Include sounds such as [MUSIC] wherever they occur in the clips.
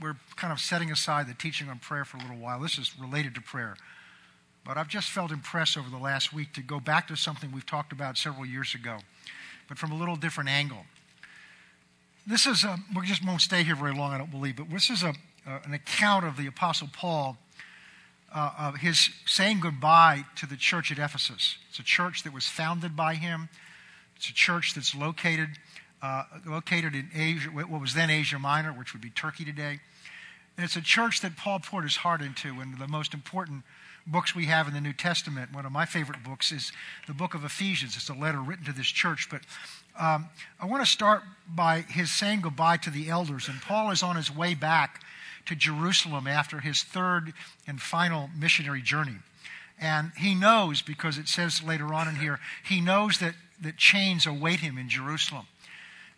we're kind of setting aside the teaching on prayer for a little while. This is related to prayer. But I've just felt impressed over the last week to go back to something we've talked about several years ago, but from a little different angle. This is, a, we just won't stay here very long, I don't believe, but this is a, an account of the Apostle Paul, uh, of his saying goodbye to the church at Ephesus. It's a church that was founded by him, it's a church that's located uh, located in Asia, what was then Asia Minor, which would be Turkey today. And it's a church that Paul poured his heart into, and the most important books we have in the New Testament. One of my favorite books is the book of Ephesians. It's a letter written to this church. But um, I want to start by his saying goodbye to the elders. And Paul is on his way back to Jerusalem after his third and final missionary journey. And he knows, because it says later on in here, he knows that, that chains await him in Jerusalem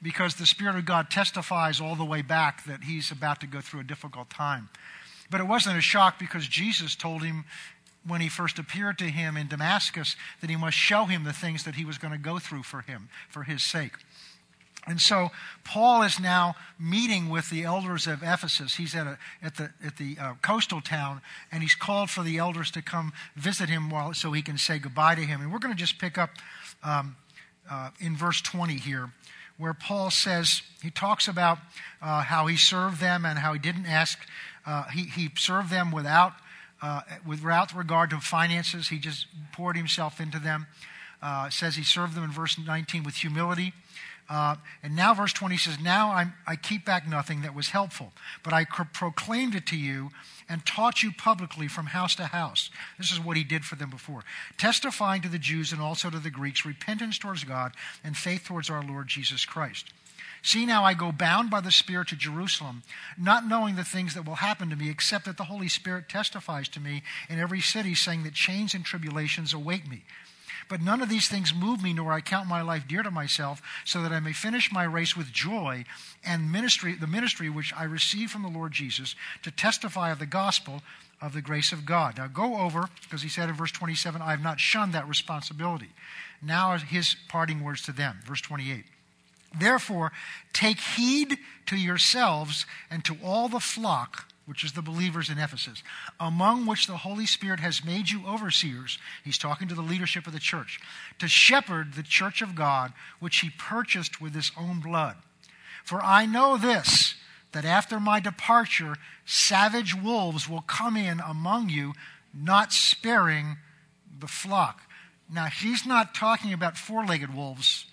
because the Spirit of God testifies all the way back that he's about to go through a difficult time. But it wasn't a shock because Jesus told him when he first appeared to him in Damascus that he must show him the things that he was going to go through for him, for his sake. And so Paul is now meeting with the elders of Ephesus. He's at, a, at the, at the uh, coastal town, and he's called for the elders to come visit him while, so he can say goodbye to him. And we're going to just pick up um, uh, in verse 20 here where Paul says, he talks about uh, how he served them and how he didn't ask, uh, he, he served them without, uh, without regard to finances. He just poured himself into them. Uh, says he served them in verse 19 with humility. Uh, and now, verse 20 says, Now I'm, i keep back nothing that was helpful, but I proclaimed it to you and taught you publicly from house to house. This is what he did for them before. Testifying to the Jews and also to the Greeks repentance towards God and faith towards our Lord Jesus Christ. See now, I go bound by the Spirit to Jerusalem, not knowing the things that will happen to me, except that the Holy Spirit testifies to me in every city, saying that chains and tribulations await me. But none of these things move me, nor I count my life dear to myself, so that I may finish my race with joy and ministry, the ministry which I received from the Lord Jesus to testify of the gospel of the grace of God. Now go over, because he said in verse 27, I have not shunned that responsibility. Now his parting words to them. Verse 28. Therefore, take heed to yourselves and to all the flock which is the believers in Ephesus, among which the Holy Spirit has made you overseers. He's talking to the leadership of the church, to shepherd the church of God, which he purchased with his own blood. For I know this, that after my departure, savage wolves will come in among you, not sparing the flock. Now, he's not talking about four legged wolves,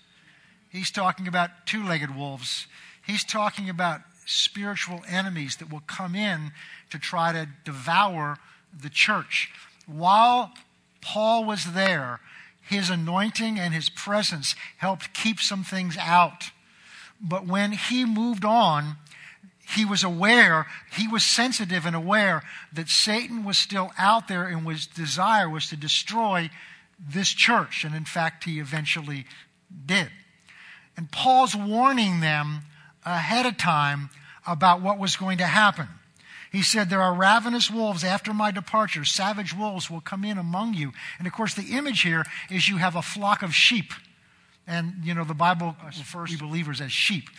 he's talking about two legged wolves. He's talking about spiritual enemies that will come in to try to devour the church. While Paul was there, his anointing and his presence helped keep some things out. But when he moved on, he was aware, he was sensitive and aware that Satan was still out there and his desire was to destroy this church. And in fact, he eventually did. And Paul's warning them ahead of time about what was going to happen. He said, There are ravenous wolves after my departure. Savage wolves will come in among you. And of course, the image here is you have a flock of sheep. And, you know, the Bible refers to believers as sheep.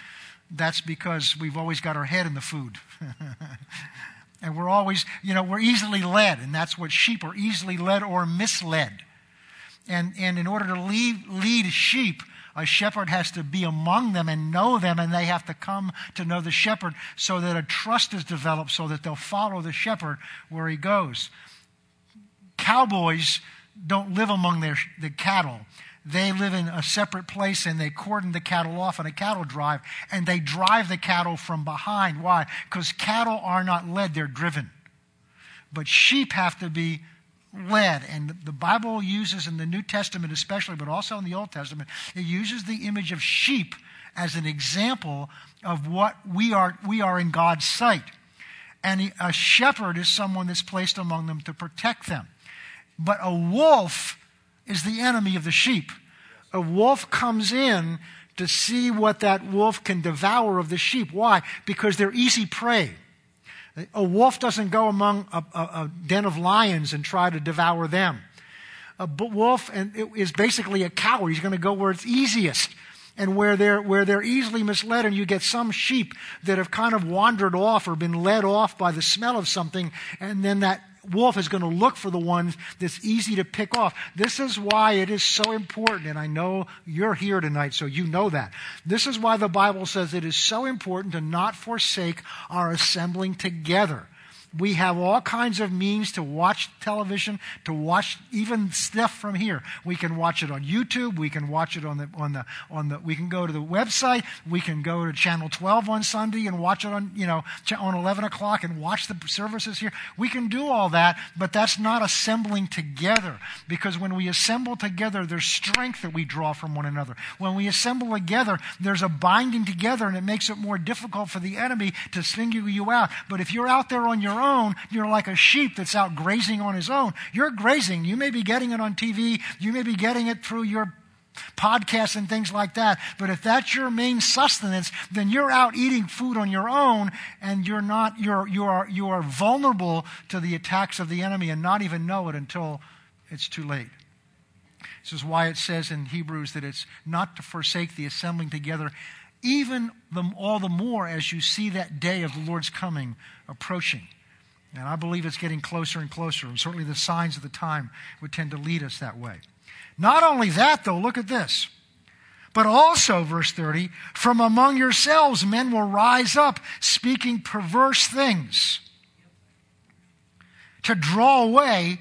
That's because we've always got our head in the food. [LAUGHS] and we're always, you know, we're easily led. And that's what sheep are easily led or misled. And, and in order to lead, lead sheep, a shepherd has to be among them and know them, and they have to come to know the shepherd so that a trust is developed so that they'll follow the shepherd where he goes. Cowboys don't live among their, the cattle. They live in a separate place and they cordon the cattle off on a cattle drive and they drive the cattle from behind. Why? Because cattle are not led, they're driven. But sheep have to be led. And the Bible uses in the New Testament, especially, but also in the Old Testament, it uses the image of sheep as an example of what we are, we are in God's sight. And a shepherd is someone that's placed among them to protect them. But a wolf is the enemy of the sheep. A wolf comes in to see what that wolf can devour of the sheep. Why? Because they're easy prey. A wolf doesn't go among a, a, a den of lions and try to devour them. A wolf is basically a coward. He's going to go where it's easiest. and where they're, where they're easily misled, and you get some sheep that have kind of wandered off or been led off by the smell of something, and then that wolf is going to look for the ones that's easy to pick off. This is why it is so important, and I know you're here tonight, so you know that. This is why the Bible says it is so important to not forsake our assembling together. We have all kinds of means to watch television, to watch even stuff from here. We can watch it on YouTube. We can watch it on the, on the, on the, we can go to the website. We can go to channel 12 on Sunday and watch it on, you know, on 11 o'clock and watch the services here. We can do all that, but that's not assembling together because when we assemble together, there's strength that we draw from one another. When we assemble together, there's a binding together and it makes it more difficult for the enemy to single you out. But if you're out there on your own, you're like a sheep that's out grazing on his own. You're grazing. You may be getting it on TV. You may be getting it through your podcasts and things like that. But if that's your main sustenance, then you're out eating food on your own and you're not, you're, you are, you are vulnerable to the attacks of the enemy and not even know it until it's too late. This is why it says in Hebrews that it's not to forsake the assembling together, even the, all the more as you see that day of the Lord's coming approaching. And I believe it's getting closer and closer. And certainly the signs of the time would tend to lead us that way. Not only that, though, look at this. But also, verse 30, from among yourselves men will rise up speaking perverse things to draw away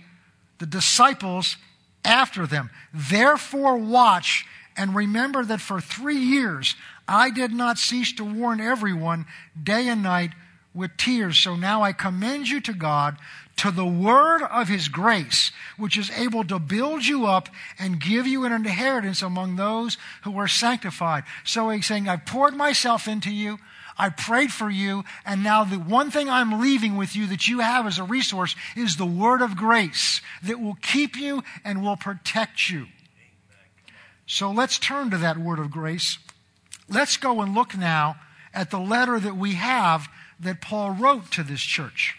the disciples after them. Therefore, watch and remember that for three years I did not cease to warn everyone day and night with tears. So now I commend you to God, to the word of his grace, which is able to build you up and give you an inheritance among those who are sanctified. So he's saying, I poured myself into you. I prayed for you, and now the one thing I'm leaving with you that you have as a resource is the word of grace that will keep you and will protect you. So let's turn to that word of grace. Let's go and look now at the letter that we have that Paul wrote to this church.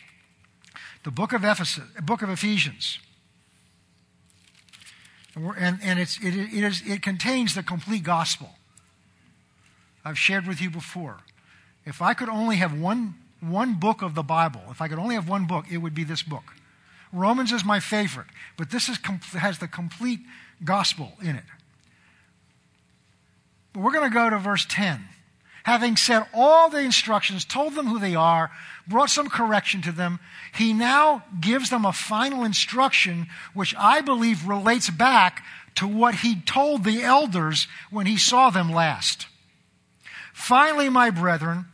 The book of Ephesus, book of Ephesians. And, and it's, it, it, is, it contains the complete gospel. I've shared with you before. If I could only have one, one book of the Bible, if I could only have one book, it would be this book. Romans is my favorite, but this is, has the complete gospel in it. But we're going to go to verse 10 having said all the instructions, told them who they are, brought some correction to them, he now gives them a final instruction, which I believe relates back to what he told the elders when he saw them last. Finally, my brethren,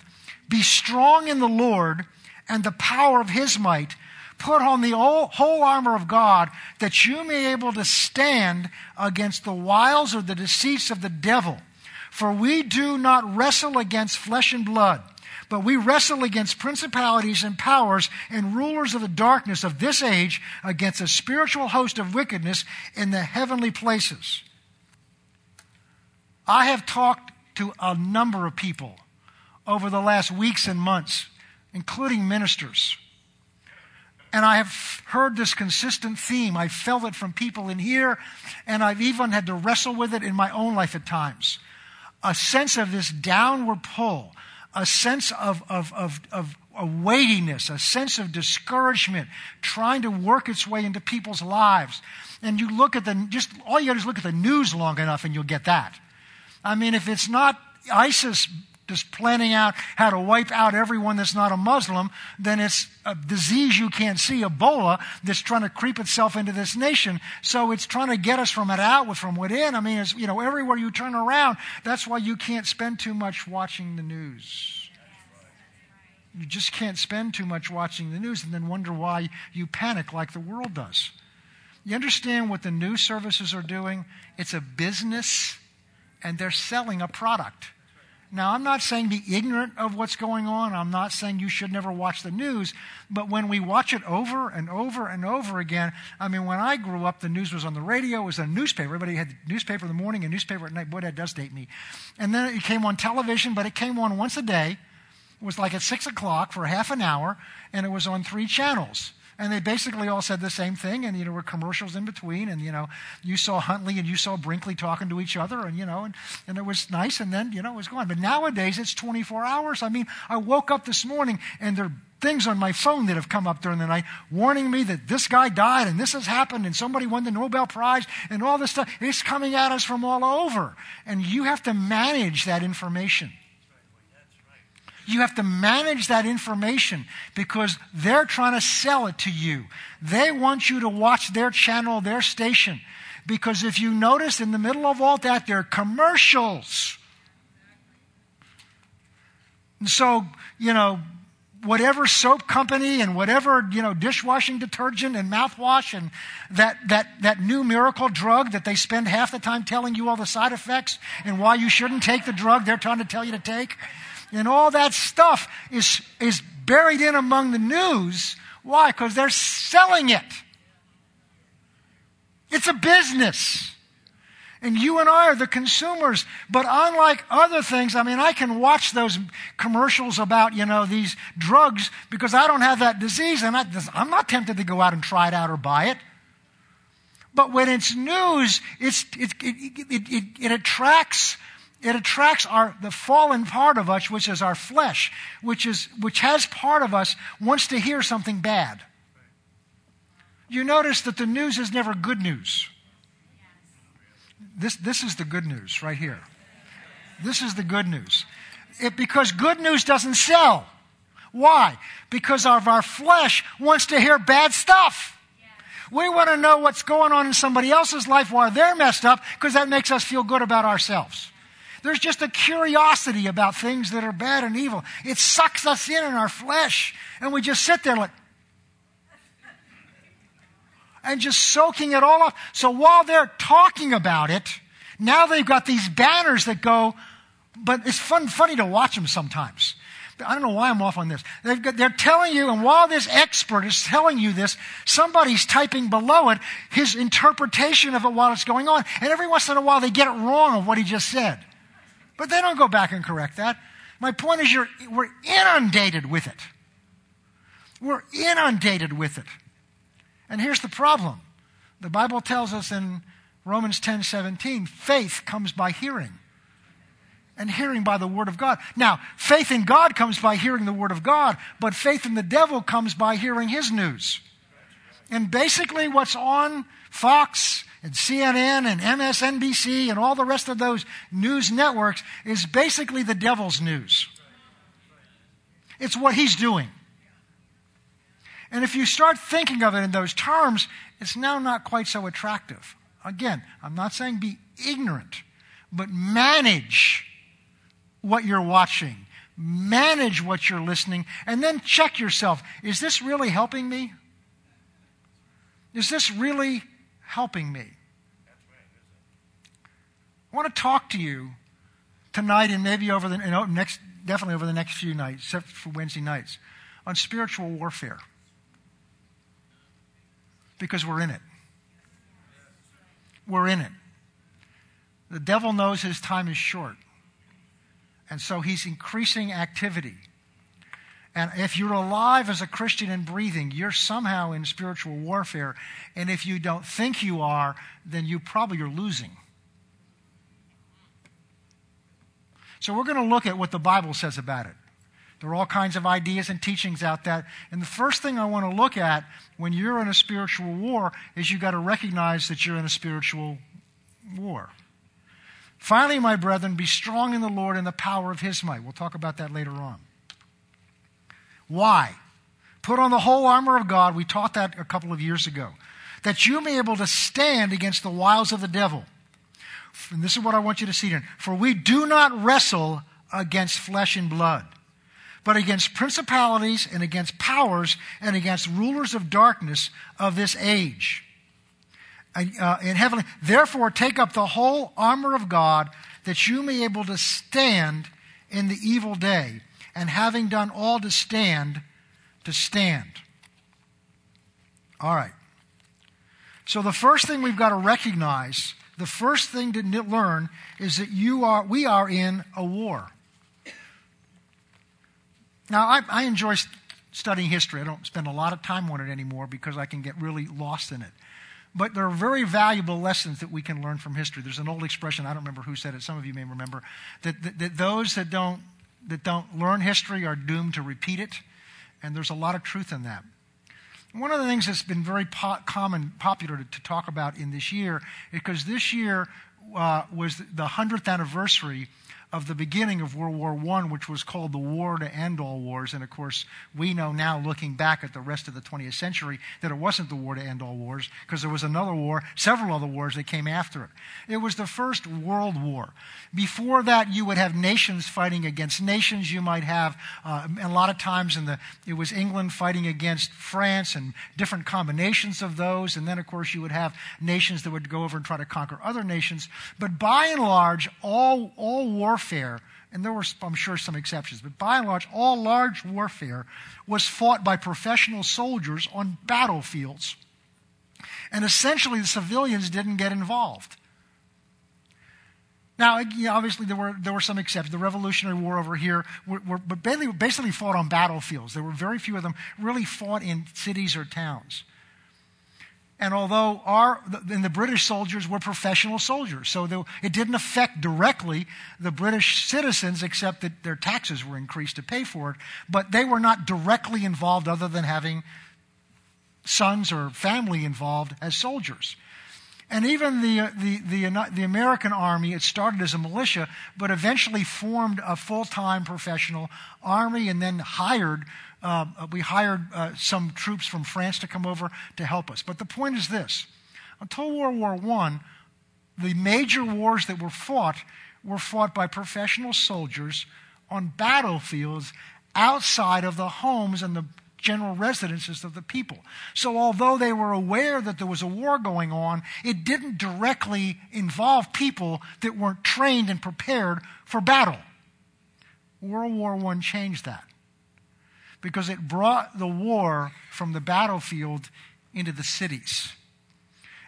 be strong in the Lord and the power of his might. Put on the whole armor of God that you may be able to stand against the wiles or the deceits of the devil. For we do not wrestle against flesh and blood, but we wrestle against principalities and powers and rulers of the darkness of this age, against a spiritual host of wickedness in the heavenly places. I have talked to a number of people over the last weeks and months, including ministers. And I have heard this consistent theme. I've felt it from people in here, and I've even had to wrestle with it in my own life at times a sense of this downward pull, a sense of, of, of, of a weightiness, a sense of discouragement trying to work its way into people's lives. And you look at the, just all you got to do is look at the news long enough and you'll get that. I mean, if it's not ISIS just planning out how to wipe out everyone that's not a Muslim, then it's a disease you can't see, Ebola, that's trying to creep itself into this nation. So it's trying to get us from it out, from within. I mean, it's, you know, everywhere you turn around, that's why you can't spend too much watching the news. You just can't spend too much watching the news and then wonder why you panic like the world does. You understand what the news services are doing? It's a business and they're selling a product. Now, I'm not saying be ignorant of what's going on. I'm not saying you should never watch the news. But when we watch it over and over and over again, I mean, when I grew up, the news was on the radio, it was a newspaper. Everybody had the newspaper in the morning and newspaper at night. Boy, that does date me. And then it came on television, but it came on once a day. It was like at 6 o'clock for half an hour, and it was on three channels. And they basically all said the same thing, and you know, were commercials in between, and you know, you saw Huntley and you saw Brinkley talking to each other, and you know, and, and it was nice, and then you know, it was gone. But nowadays, it's 24 hours. I mean, I woke up this morning, and there are things on my phone that have come up during the night warning me that this guy died, and this has happened, and somebody won the Nobel Prize, and all this stuff. It's coming at us from all over, and you have to manage that information. You have to manage that information because they're trying to sell it to you. They want you to watch their channel, their station. Because if you notice in the middle of all that, there are commercials. And so, you know, whatever soap company and whatever, you know, dishwashing detergent and mouthwash and that, that, that new miracle drug that they spend half the time telling you all the side effects and why you shouldn't take the drug they're trying to tell you to take and all that stuff is, is buried in among the news. Why? Because they're selling it. It's a business. And you and I are the consumers. But unlike other things, I mean, I can watch those commercials about, you know, these drugs because I don't have that disease and I, am not tempted to go out and try it out or buy it. But when it's news, it's, it, it, it, it attracts it attracts our, the fallen part of us, which is our flesh, which, is, which has part of us, wants to hear something bad. You notice that the news is never good news. This, this is the good news right here. This is the good news. It, because good news doesn't sell. Why? Because of our flesh wants to hear bad stuff. We want to know what's going on in somebody else's life while they're messed up because that makes us feel good about ourselves. There's just a curiosity about things that are bad and evil. It sucks us in in our flesh, and we just sit there like, and just soaking it all up. So while they're talking about it, now they've got these banners that go, but it's fun, funny to watch them sometimes. I don't know why I'm off on this. Got, they're telling you, and while this expert is telling you this, somebody's typing below it his interpretation of it while it's going on. And every once in a while they get it wrong of what he just said. But they don't go back and correct that. My point is, you're, we're inundated with it. We're inundated with it. And here's the problem the Bible tells us in Romans 10 17, faith comes by hearing, and hearing by the Word of God. Now, faith in God comes by hearing the Word of God, but faith in the devil comes by hearing his news. And basically, what's on Fox and CNN and MSNBC and all the rest of those news networks is basically the devil's news. It's what he's doing. And if you start thinking of it in those terms, it's now not quite so attractive. Again, I'm not saying be ignorant, but manage what you're watching, manage what you're listening, and then check yourself. Is this really helping me? Is this really helping me. I want to talk to you tonight and maybe over the next, definitely over the next few nights, except for Wednesday nights, on spiritual warfare. Because we're in it. We're in it. The devil knows his time is short. And so he's increasing activity. And if you're alive as a Christian and breathing, you're somehow in spiritual warfare. And if you don't think you are, then you probably are losing. So we're going to look at what the Bible says about it. There are all kinds of ideas and teachings out there. And the first thing I want to look at when you're in a spiritual war is you've got to recognize that you're in a spiritual war. Finally, my brethren, be strong in the Lord and the power of his might. We'll talk about that later on. Why? Put on the whole armor of God. We taught that a couple of years ago. That you may be able to stand against the wiles of the devil. And this is what I want you to see then. For we do not wrestle against flesh and blood, but against principalities and against powers and against rulers of darkness of this age. Uh, in heavenly, therefore, take up the whole armor of God that you may be able to stand in the evil day and having done all to stand, to stand. All right. So the first thing we've got to recognize, the first thing to learn is that you are, we are in a war. Now, I, I enjoy studying history. I don't spend a lot of time on it anymore because I can get really lost in it. But there are very valuable lessons that we can learn from history. There's an old expression, I don't remember who said it, some of you may remember, that, that, that those that don't, that don't learn history are doomed to repeat it. And there's a lot of truth in that. One of the things that's been very po- common, popular to, to, talk about in this year, because this year uh, was the 100th anniversary of the beginning of World War I, which was called the War to End All Wars. And of course, we know now, looking back at the rest of the 20th century, that it wasn't the War to End All Wars, because there was another war, several other wars that came after it. It was the First World War. Before that, you would have nations fighting against nations. You might have, uh, a lot of times, in the, it was England fighting against France and different combinations of those. And then, of course, you would have nations that would go over and try to conquer other nations. But by and large, all, all warfare warfare, and there were, I'm sure, some exceptions, but by and large, all large warfare was fought by professional soldiers on battlefields. And essentially, the civilians didn't get involved. Now, obviously, there were, there were some exceptions. The Revolutionary War over here, were, were, but basically, basically fought on battlefields. There were very few of them really fought in cities or towns. And although our, and the British soldiers were professional soldiers, so it didn't affect directly the British citizens except that their taxes were increased to pay for it, but they were not directly involved other than having sons or family involved as soldiers. And even the, uh, the, the, uh, the, American army, it started as a militia, but eventually formed a full time professional army and then hired uh, we hired uh, some troops from France to come over to help us. But the point is this until World War I, the major wars that were fought were fought by professional soldiers on battlefields outside of the homes and the general residences of the people. So, although they were aware that there was a war going on, it didn't directly involve people that weren't trained and prepared for battle. World War I changed that because it brought the war from the battlefield into the cities.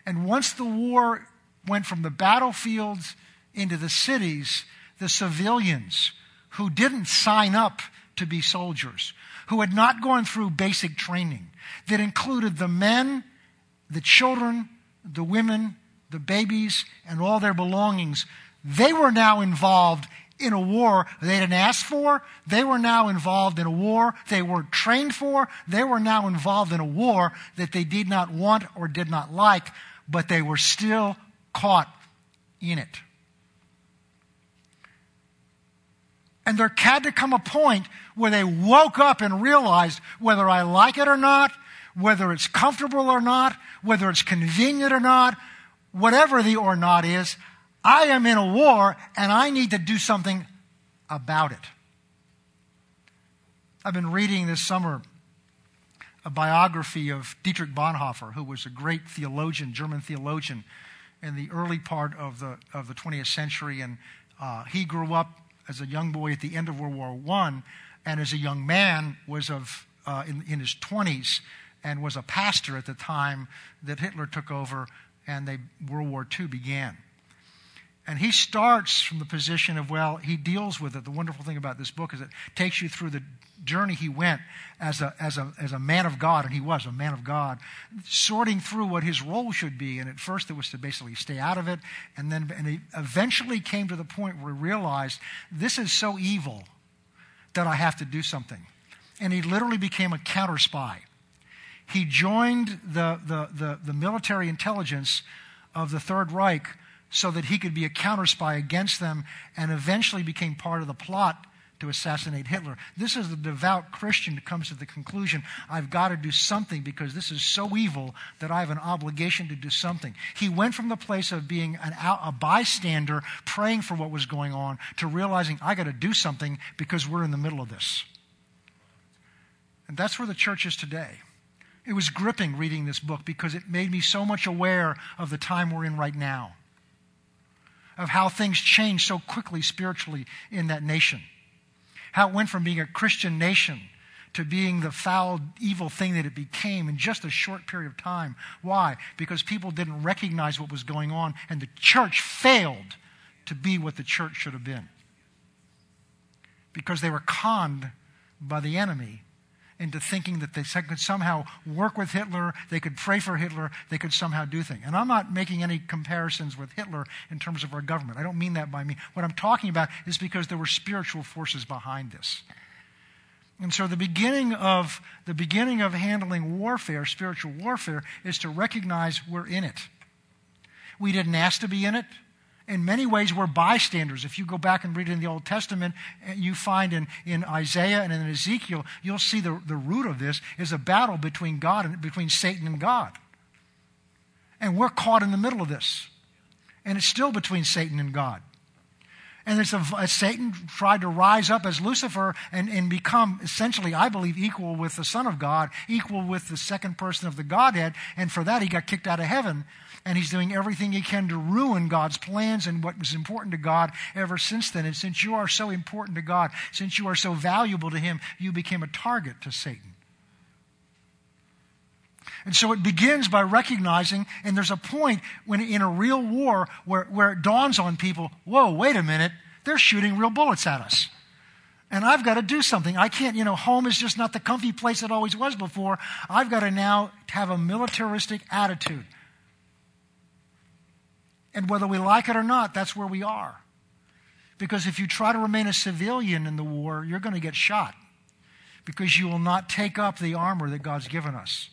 And once the war went from the battlefields into the cities, the civilians who didn't sign up to be soldiers, who had not gone through basic training, that included the men, the children, the women, the babies, and all their belongings, they were now involved in a war they didn't ask for. They were now involved in a war they weren't trained for. They were now involved in a war that they did not want or did not like, but they were still caught in it. And there had to come a point where they woke up and realized whether I like it or not, whether it's comfortable or not, whether it's convenient or not, whatever the or not is, I am in a war and I need to do something about it. I've been reading this summer a biography of Dietrich Bonhoeffer, who was a great theologian, German theologian, in the early part of the, of the 20th century. And uh, he grew up as a young boy at the end of World War I, and as a young man was of, uh, in, in his 20s and was a pastor at the time that Hitler took over and they, World War II began. And he starts from the position of, well, he deals with it. The wonderful thing about this book is it takes you through the journey he went as a, as a, as a man of God, and he was a man of God, sorting through what his role should be. And at first it was to basically stay out of it. And then and he eventually came to the point where he realized this is so evil that I have to do something. And he literally became a counter spy. He joined the, the, the, the military intelligence of the Third Reich so that he could be a counter spy against them and eventually became part of the plot to assassinate Hitler. This is the devout Christian who comes to the conclusion I've got to do something because this is so evil that I have an obligation to do something. He went from the place of being an, a bystander praying for what was going on to realizing I got to do something because we're in the middle of this. And that's where the church is today. It was gripping reading this book because it made me so much aware of the time we're in right now of how things changed so quickly spiritually in that nation. How it went from being a Christian nation to being the foul, evil thing that it became in just a short period of time. Why? Because people didn't recognize what was going on, and the church failed to be what the church should have been. Because they were conned by the enemy into thinking that they could somehow work with Hitler, they could pray for Hitler, they could somehow do things. And I'm not making any comparisons with Hitler in terms of our government. I don't mean that by me. What I'm talking about is because there were spiritual forces behind this. And so the beginning of the beginning of handling warfare, spiritual warfare, is to recognize we're in it. We didn't ask to be in it in many ways, we're bystanders. If you go back and read in the Old Testament, eh, you find in, in Isaiah and in Ezekiel, you'll see the, the root of this is a battle between God and between Satan and God. And we're caught in the middle of this. And it's still between Satan and God. And it's a, a, Satan tried to rise up as Lucifer and, and become essentially, I believe, equal with the Son of God, equal with the second person of the Godhead. And for that, he got kicked out of heaven and he's doing everything he can to ruin God's plans and what was important to God ever since then. And since you are so important to God, since you are so valuable to him, you became a target to Satan. And so it begins by recognizing, and there's a point when in a real war where, where it dawns on people whoa, wait a minute, they're shooting real bullets at us. And I've got to do something. I can't, you know, home is just not the comfy place it always was before. I've got to now have a militaristic attitude. And whether we like it or not, that's where we are. Because if you try to remain a civilian in the war, you're going to get shot because you will not take up the armor that God's given us.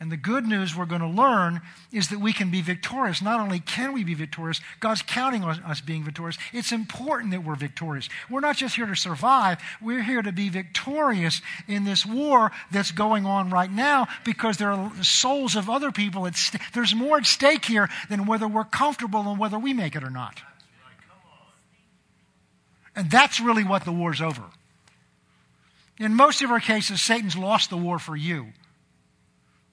And the good news we're going to learn is that we can be victorious. Not only can we be victorious, God's counting on us being victorious. It's important that we're victorious. We're not just here to survive, we're here to be victorious in this war that's going on right now because there are souls of other people. At st- there's more at stake here than whether we're comfortable and whether we make it or not. And that's really what the war's over. In most of our cases, Satan's lost the war for you.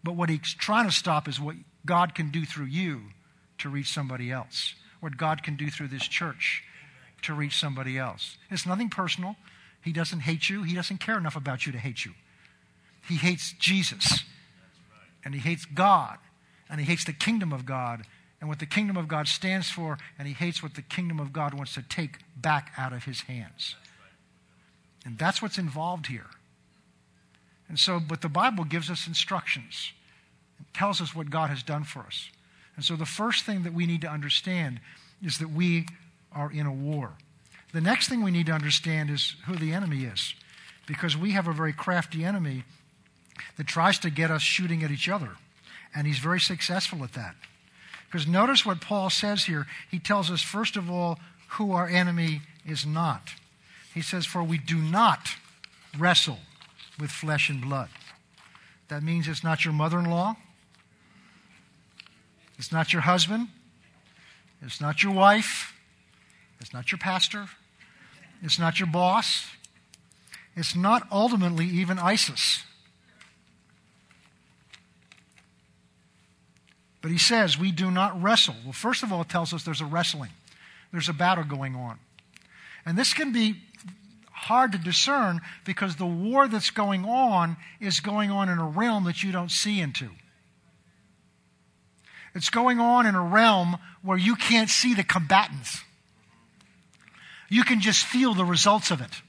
But what he's trying to stop is what God can do through you to reach somebody else, what God can do through this church to reach somebody else. It's nothing personal. He doesn't hate you, He doesn't care enough about you to hate you. He hates Jesus, and He hates God, and He hates the kingdom of God and what the kingdom of God stands for, and He hates what the kingdom of God wants to take back out of His hands. And that's what's involved here. And so, but the Bible gives us instructions, it tells us what God has done for us. And so, the first thing that we need to understand is that we are in a war. The next thing we need to understand is who the enemy is, because we have a very crafty enemy that tries to get us shooting at each other. And he's very successful at that. Because notice what Paul says here. He tells us, first of all, who our enemy is not. He says, For we do not wrestle with flesh and blood. That means it's not your mother in law, it's not your husband, it's not your wife, it's not your pastor, it's not your boss, it's not ultimately even ISIS. But he says we do not wrestle. Well, first of all, it tells us there's a wrestling, there's a battle going on. And this can be hard to discern because the war that's going on is going on in a realm that you don't see into. It's going on in a realm where you can't see the combatants. You can just feel the results of it.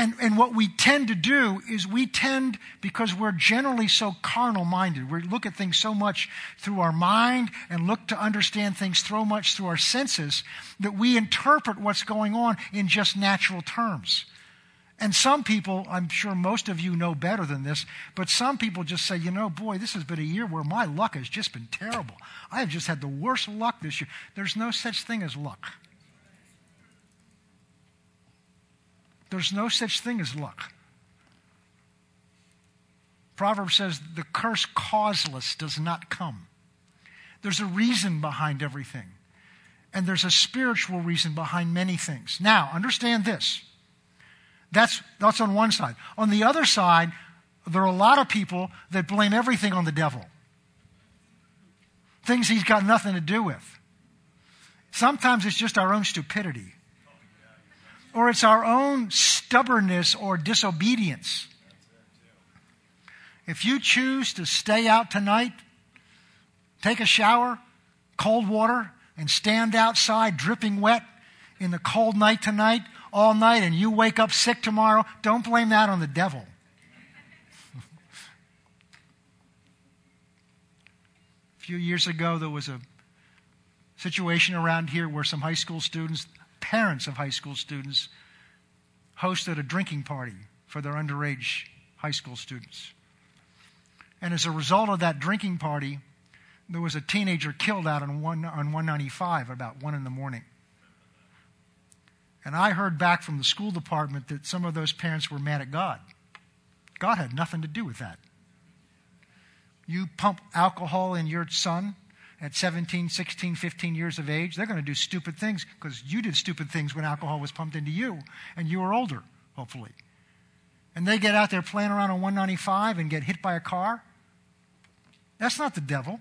And, and what we tend to do is we tend, because we're generally so carnal minded, we look at things so much through our mind and look to understand things so much through our senses, that we interpret what's going on in just natural terms. And some people, I'm sure most of you know better than this, but some people just say, you know, boy, this has been a year where my luck has just been terrible. I have just had the worst luck this year. There's no such thing as luck. There's no such thing as luck. Proverbs says the curse causeless does not come. There's a reason behind everything. And there's a spiritual reason behind many things. Now, understand this. That's, that's on one side. On the other side, there are a lot of people that blame everything on the devil. Things he's got nothing to do with. Sometimes it's just our own stupidity or it's our own stubbornness or disobedience. If you choose to stay out tonight, take a shower, cold water, and stand outside dripping wet in the cold night tonight, all night and you wake up sick tomorrow, don't blame that on the devil. [LAUGHS] a few years ago, there was a situation around here where some high school students, parents of high school students, hosted a drinking party for their underage high school students. And as a result of that drinking party, there was a teenager killed out on, one, on 195 about 1 in the morning. And I heard back from the school department that some of those parents were mad at God. God had nothing to do with that. You pump alcohol in your son at 17, 16, 15 years of age, they're going to do stupid things because you did stupid things when alcohol was pumped into you and you were older, hopefully. And they get out there playing around on 195 and get hit by a car. That's not the devil.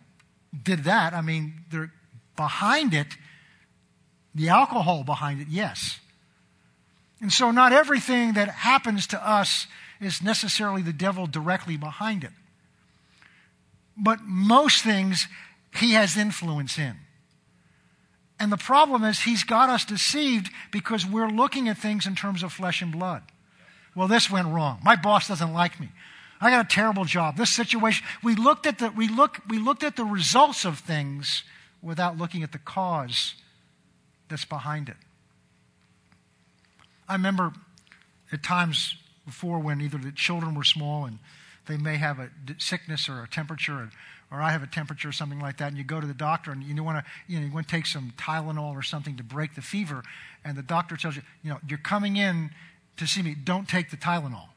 Did that. I mean, they're behind it, the alcohol behind it, yes. And so, not everything that happens to us is necessarily the devil directly behind it. But most things he has influence in. And the problem is, he's got us deceived because we're looking at things in terms of flesh and blood. Well, this went wrong. My boss doesn't like me. I got a terrible job. This situation. We looked at the, we look, we looked at the results of things without looking at the cause that's behind it. I remember at times before when either the children were small and they may have a sickness or a temperature, or, I have a temperature or something like that, and you go to the doctor and you want to, you know, you want to take some Tylenol or something to break the fever, and the doctor tells you, you know, you're coming in to see me, don't take the Tylenol.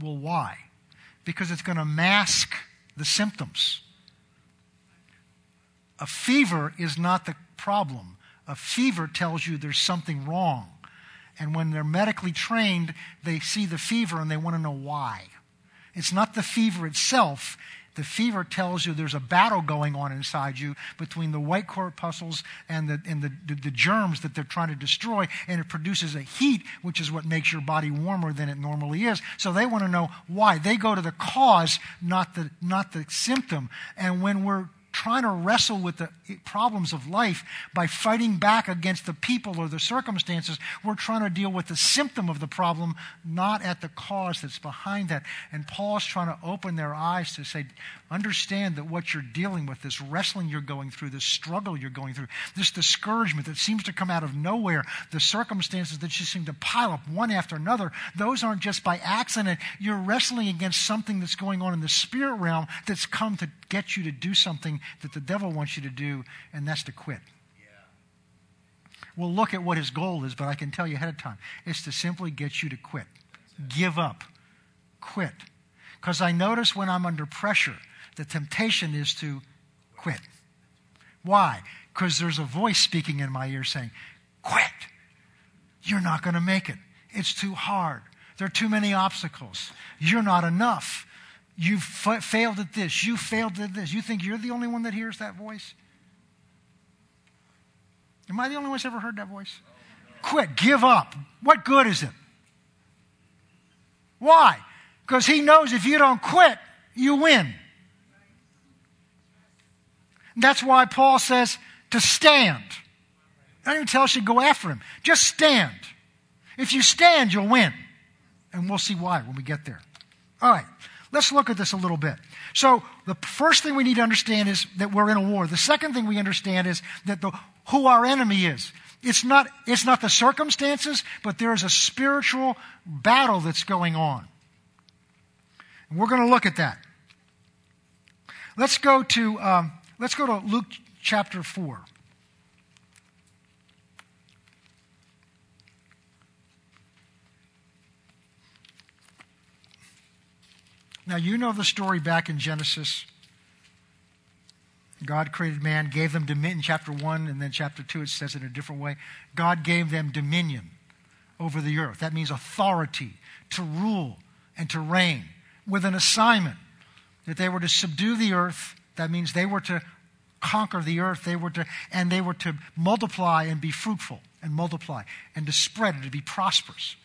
Well, why? Because it's going to mask the symptoms. A fever is not the problem. A fever tells you there's something wrong. And when they're medically trained, they see the fever and they want to know why. It's not the fever itself. The fever tells you there's a battle going on inside you between the white corpuscles and, the, and the, the, the germs that they're trying to destroy, and it produces a heat, which is what makes your body warmer than it normally is. So they want to know why. They go to the cause, not the, not the symptom. And when we're trying to wrestle with the problems of life by fighting back against the people or the circumstances. We're trying to deal with the symptom of the problem, not at the cause that's behind that. And Paul's trying to open their eyes to say, understand that what you're dealing with, this wrestling you're going through, this struggle you're going through, this discouragement that seems to come out of nowhere, the circumstances that just seem to pile up one after another, those aren't just by accident. You're wrestling against something that's going on in the spirit realm that's come to get you to do something that the devil wants you to do, and that's to quit. We'll look at what his goal is, but I can tell you ahead of time. It's to simply get you to quit. Give up. Quit. Because I notice when I'm under pressure, the temptation is to quit. Why? Because there's a voice speaking in my ear saying, Quit. You're not going to make it. It's too hard. There are too many obstacles. You're not enough. You've failed at this. You failed at this. You think you're the only one that hears that voice? Am I the only one that's ever heard that voice? Quit. Give up. What good is it? Why? Because he knows if you don't quit, you win. That's why Paul says to stand. Don't even tell us you go after him. Just stand. If you stand, you'll win. And we'll see why when we get there. All right. Let's look at this a little bit. So, the first thing we need to understand is that we're in a war. The second thing we understand is that the, who our enemy is. It's not, it's not the circumstances, but there is a spiritual battle that's going on. And we're going to look at that. Let's go to, um, let's go to Luke chapter 4. Now, you know the story back in Genesis. God created man, gave them dominion, chapter 1, and then chapter 2, it says in a different way. God gave them dominion over the earth. That means authority to rule and to reign with an assignment that they were to subdue the earth. That means they were to conquer the earth. They were to, and they were to multiply and be fruitful and multiply and to spread and to be prosperous.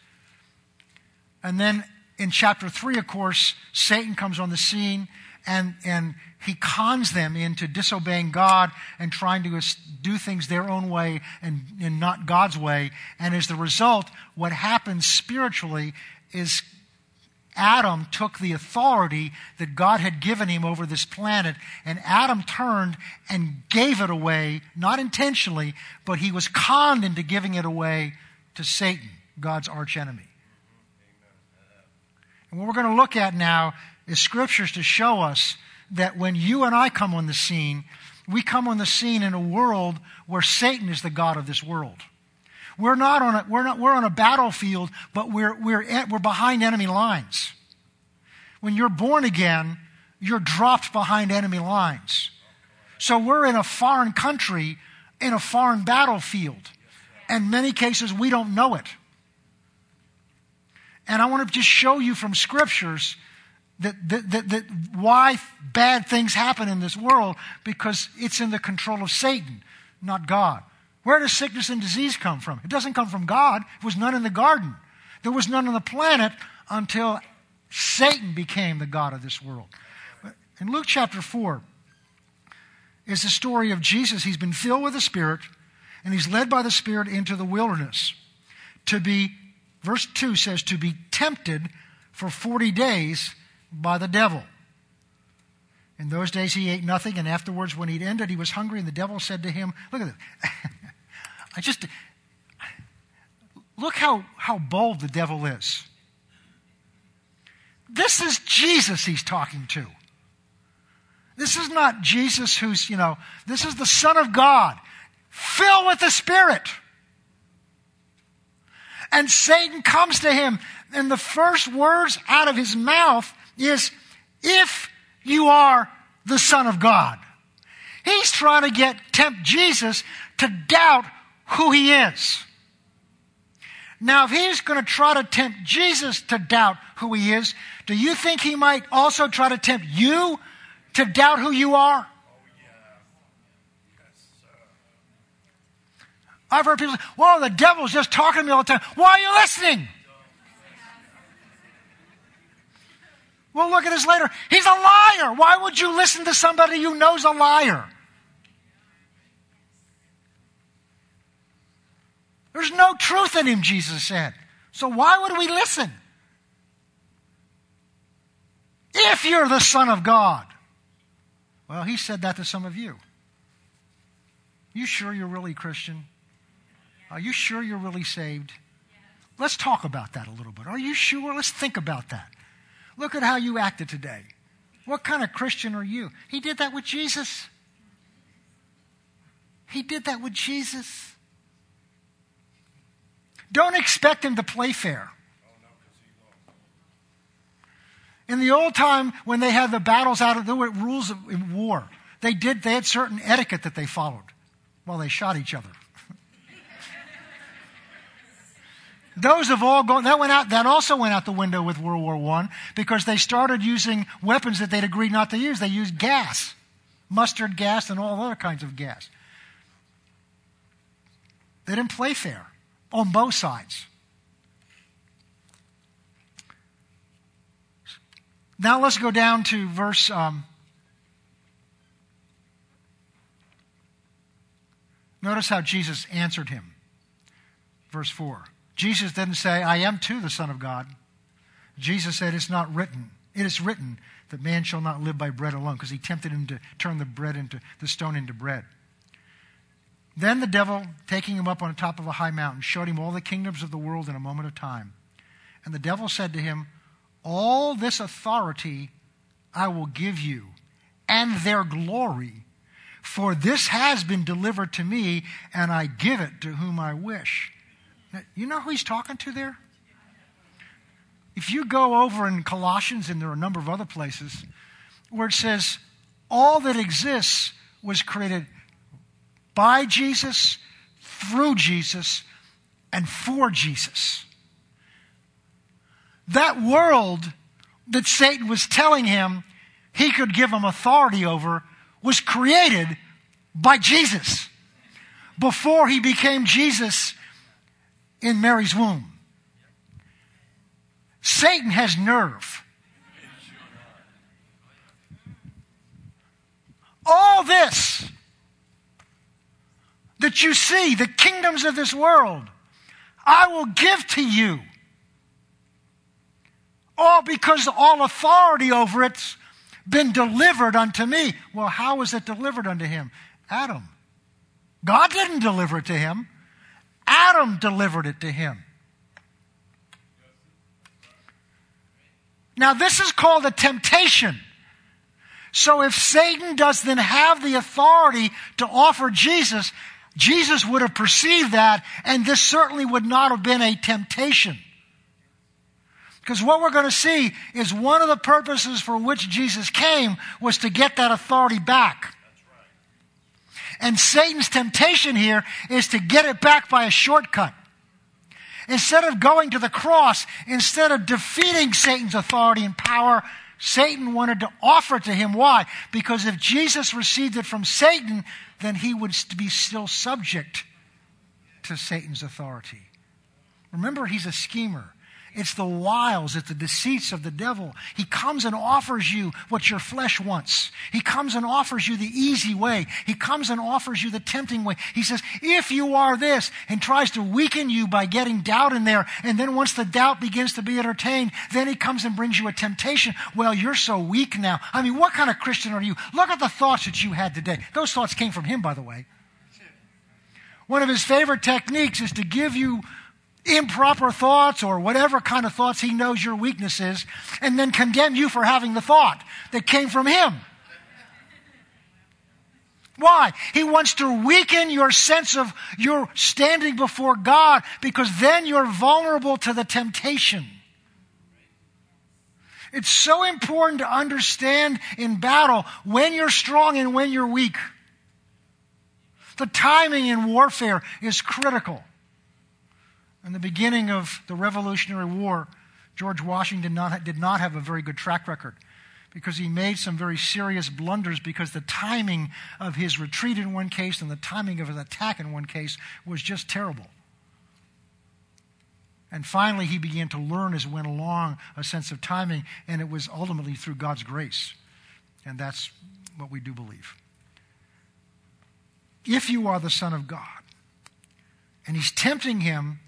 And then in chapter 3, of course, Satan comes on the scene and, and he cons them into disobeying God and trying to do things their own way and, and not God's way. And as the result, what happens spiritually is Adam took the authority that God had given him over this planet, and Adam turned and gave it away, not intentionally, but he was conned into giving it away to Satan, God's archenemy. And what we're going to look at now is scriptures to show us that when you and I come on the scene, we come on the scene in a world where Satan is the God of this world. We're not on a, we're not, we're on a battlefield, but we're, we're, at, we're behind enemy lines. When you're born again, you're dropped behind enemy lines. So we're in a foreign country, in a foreign battlefield. And many cases, we don't know it. And I want to just show you from scriptures that, that, that, that, why bad things happen in this world because it's in the control of Satan, not God. Where does sickness and disease come from? It doesn't come from God. It was none in the garden. There was none on the planet until Satan became the God of this world. In Luke chapter 4 is the story of Jesus. He's been filled with the Spirit, and he's led by the Spirit into the wilderness to be, verse 2 says, to be tempted for 40 days by the devil. In those days he ate nothing, and afterwards, when he'd ended, he was hungry, and the devil said to him, Look at this. [LAUGHS] I just look how, how bold the devil is. This is Jesus he's talking to. This is not Jesus who's, you know, this is the Son of God, filled with the Spirit. And Satan comes to him, and the first words out of his mouth is, if you are the Son of God. He's trying to get, tempt Jesus to doubt who he is. Now, if he's going to try to tempt Jesus to doubt who he is, do you think he might also try to tempt you to doubt who you are? I've heard people say, well, the devil's just talking to me all the time. Why are you listening? We'll look at this later. He's a liar. Why would you listen to somebody who knows a liar? There's no truth in him, Jesus said. So why would we listen? If you're the Son of God. Well, he said that to some of you. You sure you're really Christian? Are you sure you're really saved? Let's talk about that a little bit. Are you sure? Let's think about that. Look at how you acted today. What kind of Christian are you? He did that with Jesus. He did that with Jesus. Don't expect him to play fair. In the old time, when they had the battles out of, there were rules of, in war. They did, they had certain etiquette that they followed while they shot each other. [LAUGHS] Those have all gone, that went out, that also went out the window with World War I because they started using weapons that they'd agreed not to use. They used gas, mustard gas and all other kinds of gas. They didn't play fair on both sides. Now let's go down to verse. Um, notice how Jesus answered him. Verse 4. Jesus didn't say, I am too the Son of God. Jesus said, It's not written. It is written that man shall not live by bread alone, because he tempted him to turn the bread into the stone into bread. Then the devil, taking him up on the top of a high mountain, showed him all the kingdoms of the world in a moment of time. And the devil said to him, All this authority I will give you, and their glory, for this has been delivered to me, and I give it to whom I wish. Now, you know who he's talking to there? If you go over in Colossians, and there are a number of other places, where it says, All that exists was created by Jesus, through Jesus, and for Jesus. That world that Satan was telling him he could give him authority over was created by Jesus before he became Jesus in Mary's womb. Satan has nerve. All this that you see, the kingdoms of this world, I will give to you. All because all authority over it's been delivered unto me. Well, how was it delivered unto him? Adam. God didn't deliver it to him. Adam delivered it to him. Now, this is called a temptation. So, if Satan doesn't have the authority to offer Jesus, Jesus would have perceived that, and this certainly would not have been a temptation. Because what we're going to see is one of the purposes for which Jesus came was to get that authority back. And Satan's temptation here is to get it back by a shortcut. Instead of going to the cross, instead of defeating Satan's authority and power, Satan wanted to offer it to him. Why? Because if Jesus received it from Satan, then he would be still subject to Satan's authority. Remember, he's a schemer. It's the wiles, it's the deceits of the devil. He comes and offers you what your flesh wants. He comes and offers you the easy way. He comes and offers you the tempting way. He says, if you are this, and tries to weaken you by getting doubt in there. And then once the doubt begins to be entertained, then he comes and brings you a temptation. Well, you're so weak now. I mean, what kind of Christian are you? Look at the thoughts that you had today. Those thoughts came from him, by the way. One of his favorite techniques is to give you improper thoughts or whatever kind of thoughts he knows your weakness is, and then condemn you for having the thought that came from him. Why? He wants to weaken your sense of your standing before God because then you're vulnerable to the temptation. It's so important to understand in battle when you're strong and when you're weak. The timing in warfare is critical. In the beginning of the Revolutionary War, George Washington not, did not have a very good track record because he made some very serious blunders because the timing of his retreat in one case and the timing of his attack in one case was just terrible. And finally, he began to learn as went along a sense of timing, and it was ultimately through God's grace. And that's what we do believe. If you are the Son of God, and he's tempting him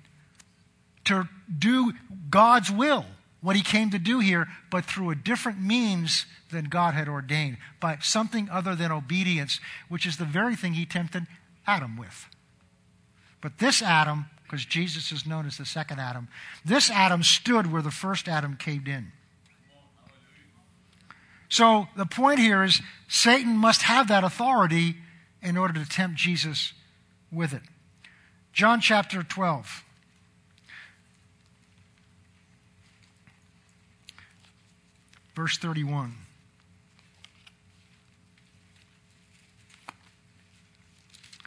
to do God's will, what he came to do here, but through a different means than God had ordained, by something other than obedience, which is the very thing he tempted Adam with. But this Adam, because Jesus is known as the second Adam, this Adam stood where the first Adam caved in. So the point here is Satan must have that authority in order to tempt Jesus with it. John chapter 12. Verse 31.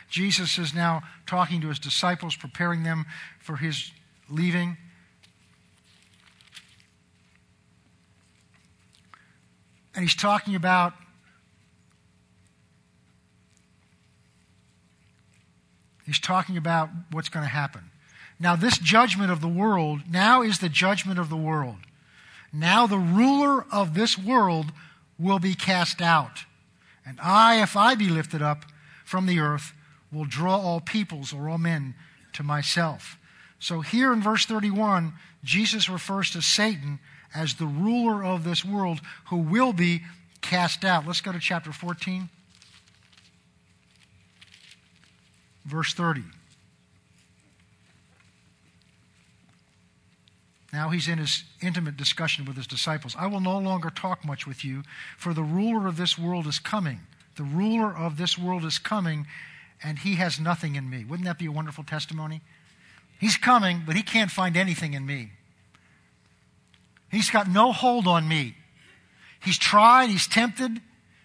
Jesus is now talking to his disciples, preparing them for his leaving. And he's talking about he's talking about what's going to happen. Now this judgment of the world now is the judgment of the world. Now the ruler of this world will be cast out. And I, if I be lifted up from the earth, will draw all peoples or all men to myself. So here in verse 31, Jesus refers to Satan as the ruler of this world who will be cast out. Let's go to chapter 14, verse 30. Now he's in his intimate discussion with his disciples. I will no longer talk much with you, for the ruler of this world is coming. The ruler of this world is coming, and he has nothing in me. Wouldn't that be a wonderful testimony? He's coming, but he can't find anything in me. He's got no hold on me. He's tried, he's tempted,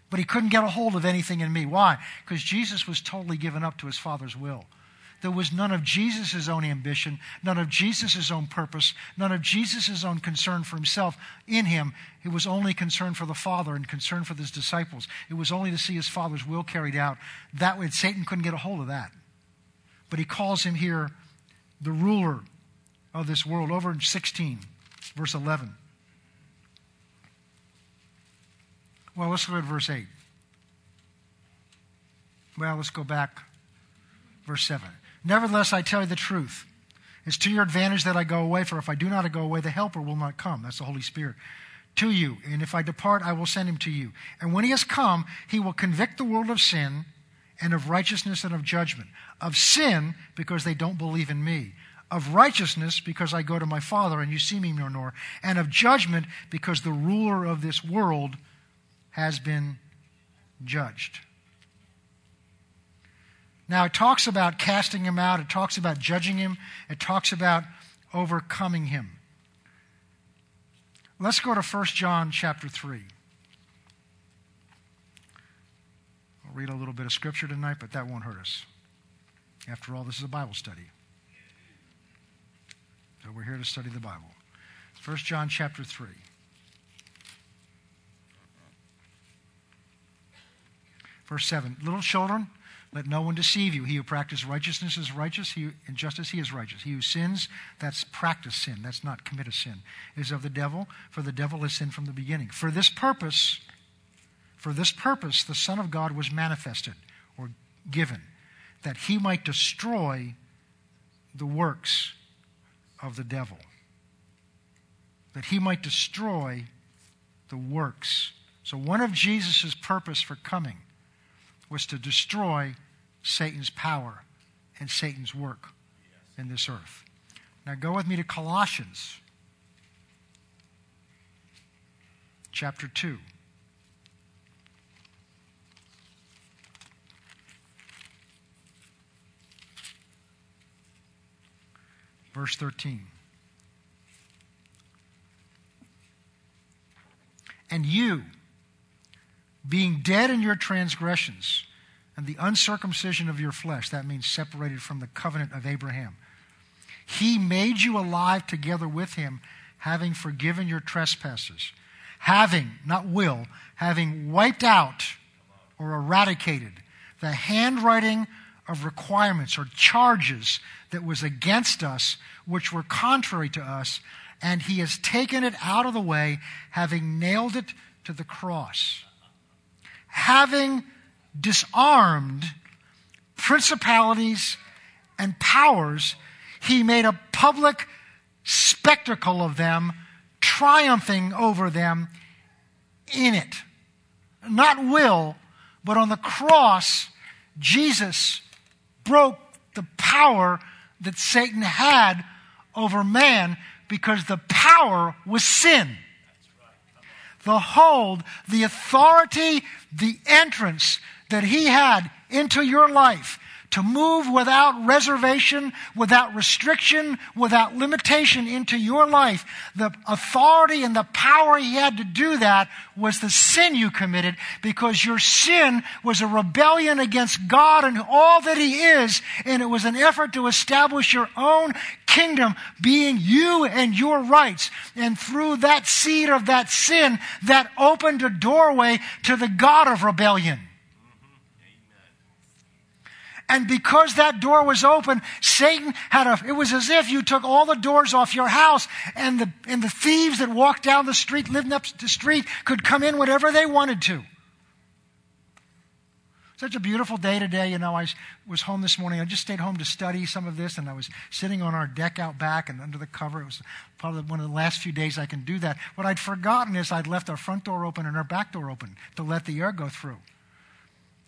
but he couldn't get a hold of anything in me. Why? Because Jesus was totally given up to his Father's will. There was none of Jesus' own ambition, none of Jesus' own purpose, none of Jesus' own concern for himself in him. He was only concerned for the Father and concerned for his disciples. It was only to see his Father's will carried out. That way, Satan couldn't get a hold of that. But he calls him here the ruler of this world. Over in 16, verse 11. Well, let's look at verse 8. Well, let's go back. Verse 7. Nevertheless, I tell you the truth. It's to your advantage that I go away, for if I do not go away, the Helper will not come. That's the Holy Spirit. To you. And if I depart, I will send him to you. And when he has come, he will convict the world of sin and of righteousness and of judgment. Of sin, because they don't believe in me. Of righteousness, because I go to my Father and you see me no more. And of judgment, because the ruler of this world has been judged. Now, it talks about casting him out, it talks about judging him, it talks about overcoming him. Let's go to 1 John chapter 3. I'll read a little bit of scripture tonight, but that won't hurt us. After all, this is a Bible study. So we're here to study the Bible. 1 John chapter 3. Verse 7 Little children, let no one deceive you. He who practices righteousness is righteous, he, in justice he is righteous. He who sins, that's practice sin, that's not commit a sin, is of the devil, for the devil has sinned from the beginning. For this purpose, for this purpose, the Son of God was manifested or given, that he might destroy the works of the devil. That he might destroy the works. So, one of Jesus' purpose for coming was to destroy Satan's power and Satan's work in this earth. Now go with me to Colossians chapter 2. Verse 13. And you, being dead in your transgressions, and the uncircumcision of your flesh. That means separated from the covenant of Abraham. He made you alive together with him, having forgiven your trespasses, having, not will, having wiped out or eradicated the handwriting of requirements or charges that was against us, which were contrary to us, and he has taken it out of the way, having nailed it to the cross. Having disarmed principalities and powers, he made a public spectacle of them, triumphing over them in it. Not will, but on the cross, Jesus broke the power that Satan had over man because the power was sin. The hold, the authority, the entrance that He had into your life to move without reservation, without restriction, without limitation into your life. The authority and the power he had to do that was the sin you committed because your sin was a rebellion against God and all that he is, and it was an effort to establish your own kingdom being you and your rights. And through that seed of that sin, that opened a doorway to the God of rebellion. And because that door was open, Satan had a, it was as if you took all the doors off your house and the, and the thieves that walked down the street, living up the street, could come in whenever they wanted to. Such a beautiful day today. You know, I was home this morning. I just stayed home to study some of this, and I was sitting on our deck out back and under the cover. It was probably one of the last few days I can do that. What I'd forgotten is I'd left our front door open and our back door open to let the air go through.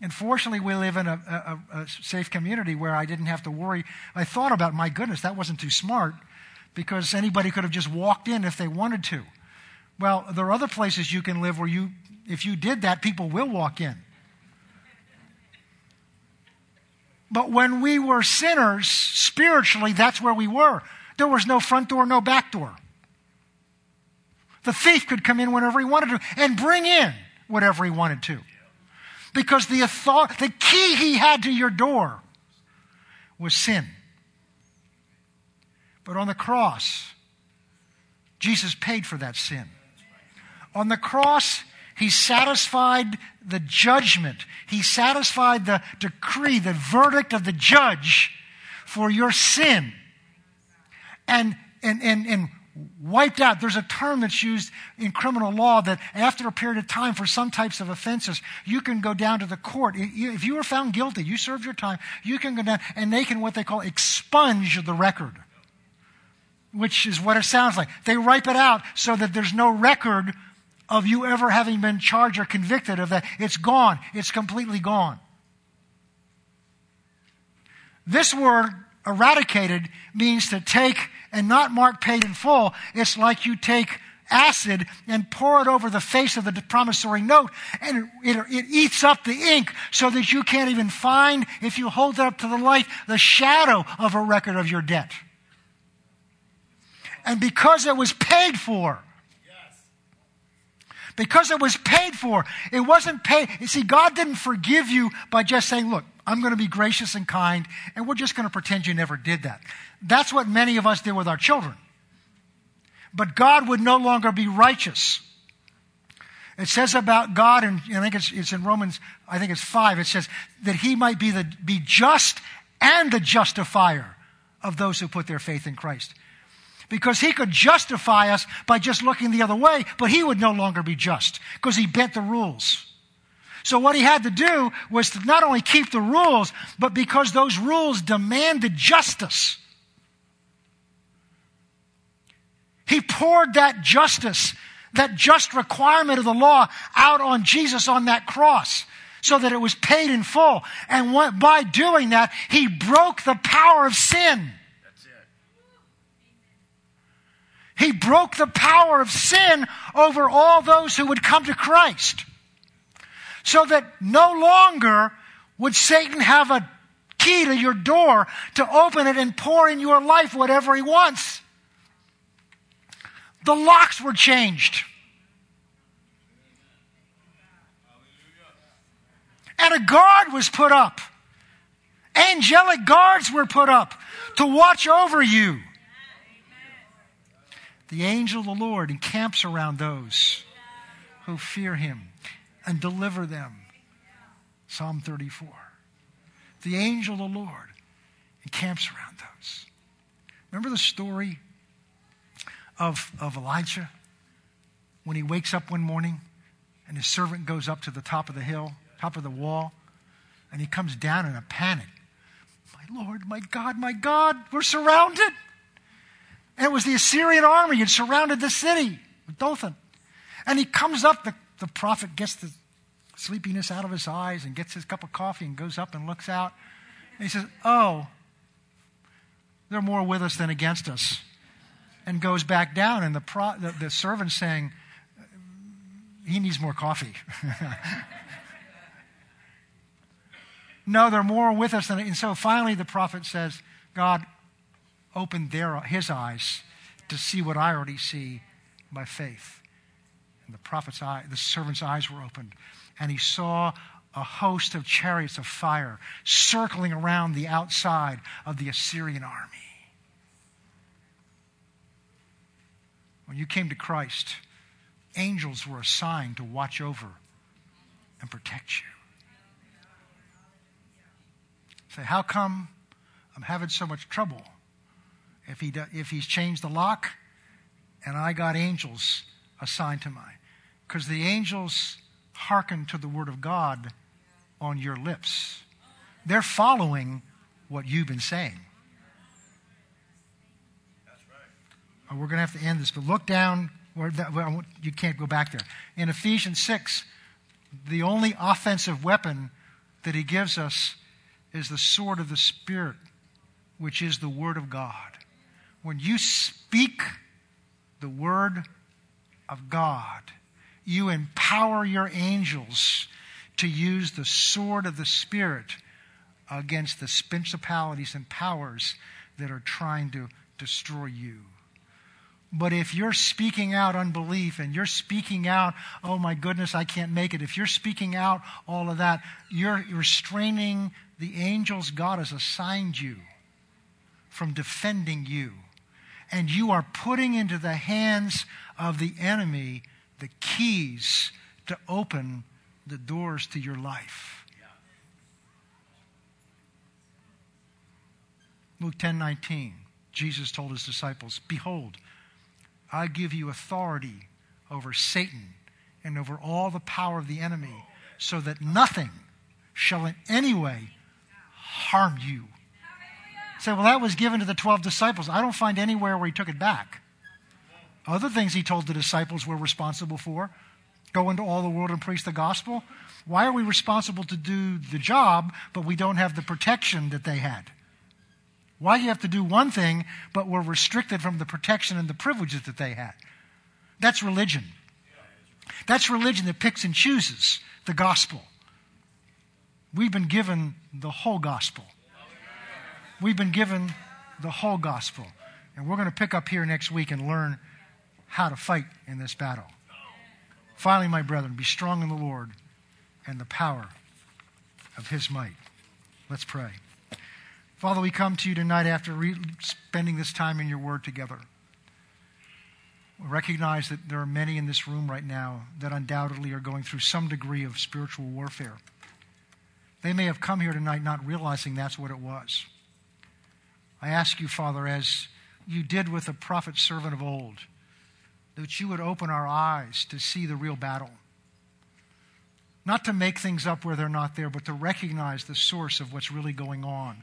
And fortunately, we live in a, a, a, safe community where I didn't have to worry. I thought about, my goodness, that wasn't too smart because anybody could have just walked in if they wanted to. Well, there are other places you can live where you, if you did that, people will walk in. But when we were sinners, spiritually, that's where we were. There was no front door, no back door. The thief could come in whenever he wanted to and bring in whatever he wanted to because the, authority, the key he had to your door was sin. But on the cross, Jesus paid for that sin. On the cross, he satisfied the judgment. He satisfied the decree, the verdict of the judge for your sin. And, and, and, and wiped out. There's a term that's used in criminal law that after a period of time for some types of offenses, you can go down to the court. If you were found guilty, you served your time, you can go down and they can what they call expunge the record, which is what it sounds like. They wipe it out so that there's no record of you ever having been charged or convicted of that. It's gone. It's completely gone. This word eradicated means to take and not mark paid in full. It's like you take acid and pour it over the face of the promissory note and it, it, it, eats up the ink so that you can't even find, if you hold it up to the light, the shadow of a record of your debt. And because it was paid for, because it was paid for. It wasn't paid. You see, God didn't forgive you by just saying, look, I'm going to be gracious and kind, and we're just going to pretend you never did that. That's what many of us did with our children. But God would no longer be righteous. It says about God, and I think it's, it's in Romans, I think it's 5, it says that he might be, the, be just and the justifier of those who put their faith in Christ because he could justify us by just looking the other way, but he would no longer be just because he bent the rules. So what he had to do was to not only keep the rules, but because those rules demanded justice, he poured that justice, that just requirement of the law out on Jesus on that cross so that it was paid in full. And by doing that, he broke the power of sin. He broke the power of sin over all those who would come to Christ. So that no longer would Satan have a key to your door to open it and pour in your life whatever he wants. The locks were changed. And a guard was put up. Angelic guards were put up to watch over you the angel of the Lord encamps around those who fear him and deliver them. Psalm 34. The angel of the Lord encamps around those. Remember the story of, of Elijah when he wakes up one morning and his servant goes up to the top of the hill, top of the wall, and he comes down in a panic. My Lord, my God, my God, we're surrounded. And it was the Assyrian army had surrounded the city Dothan. And he comes up, the, the prophet gets the sleepiness out of his eyes and gets his cup of coffee and goes up and looks out. And he says, Oh, they're more with us than against us. And goes back down. And the, pro, the, the servant's saying, He needs more coffee. [LAUGHS] no, they're more with us than. And so finally the prophet says, God, opened their, his eyes to see what I already see by faith. And the prophet's eye, the servant's eyes were opened, and he saw a host of chariots of fire circling around the outside of the Assyrian army. When you came to Christ, angels were assigned to watch over and protect you. Say, how come I'm having so much trouble? if, he, if he's changed the lock, and I got angels assigned to mine. Because the angels hearken to the word of God on your lips. They're following what you've been saying. That's right. We're going to have to end this, but look down where that, well, you can't go back there. In Ephesians 6, the only offensive weapon that he gives us is the sword of the Spirit, which is the Word of God when you speak the word of God, you empower your angels to use the sword of the Spirit against the principalities and powers that are trying to destroy you. But if you're speaking out unbelief and you're speaking out, oh my goodness, I can't make it, if you're speaking out all of that, you're restraining the angels God has assigned you from defending you and you are putting into the hands of the enemy the keys to open the doors to your life. Luke 10 19, Jesus told his disciples, Behold, I give you authority over Satan and over all the power of the enemy, so that nothing shall in any way harm you. Say, well, that was given to the 12 disciples. I don't find anywhere where he took it back. Other things he told the disciples we're responsible for go into all the world and preach the gospel. Why are we responsible to do the job, but we don't have the protection that they had? Why do you have to do one thing, but we're restricted from the protection and the privileges that they had? That's religion. That's religion that picks and chooses the gospel. We've been given the whole gospel. We've been given the whole gospel. And we're going to pick up here next week and learn how to fight in this battle. Finally, my brethren, be strong in the Lord and the power of his might. Let's pray. Father, we come to you tonight after re- spending this time in your word together. We recognize that there are many in this room right now that undoubtedly are going through some degree of spiritual warfare. They may have come here tonight not realizing that's what it was. I ask you, Father, as you did with the prophet servant of old, that you would open our eyes to see the real battle. Not to make things up where they're not there, but to recognize the source of what's really going on,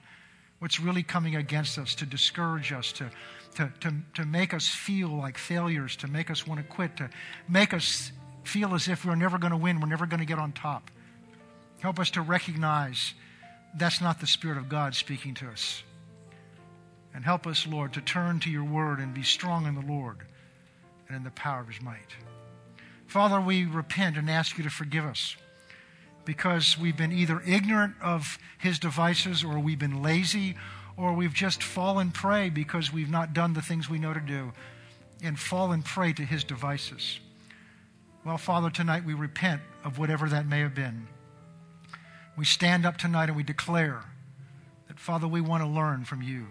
what's really coming against us, to discourage us, to, to, to, to make us feel like failures, to make us want to quit, to make us feel as if we're never going to win, we're never going to get on top. Help us to recognize that's not the Spirit of God speaking to us. And help us, Lord, to turn to your word and be strong in the Lord and in the power of his might. Father, we repent and ask you to forgive us because we've been either ignorant of his devices or we've been lazy or we've just fallen prey because we've not done the things we know to do and fallen prey to his devices. Well, Father, tonight we repent of whatever that may have been. We stand up tonight and we declare that, Father, we want to learn from you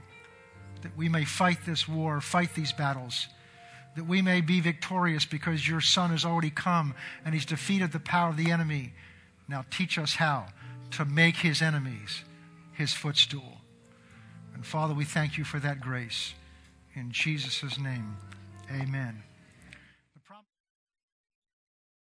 that we may fight this war, fight these battles, that we may be victorious because your Son has already come and he's defeated the power of the enemy. Now teach us how to make his enemies his footstool. And Father, we thank you for that grace. In Jesus' name, amen.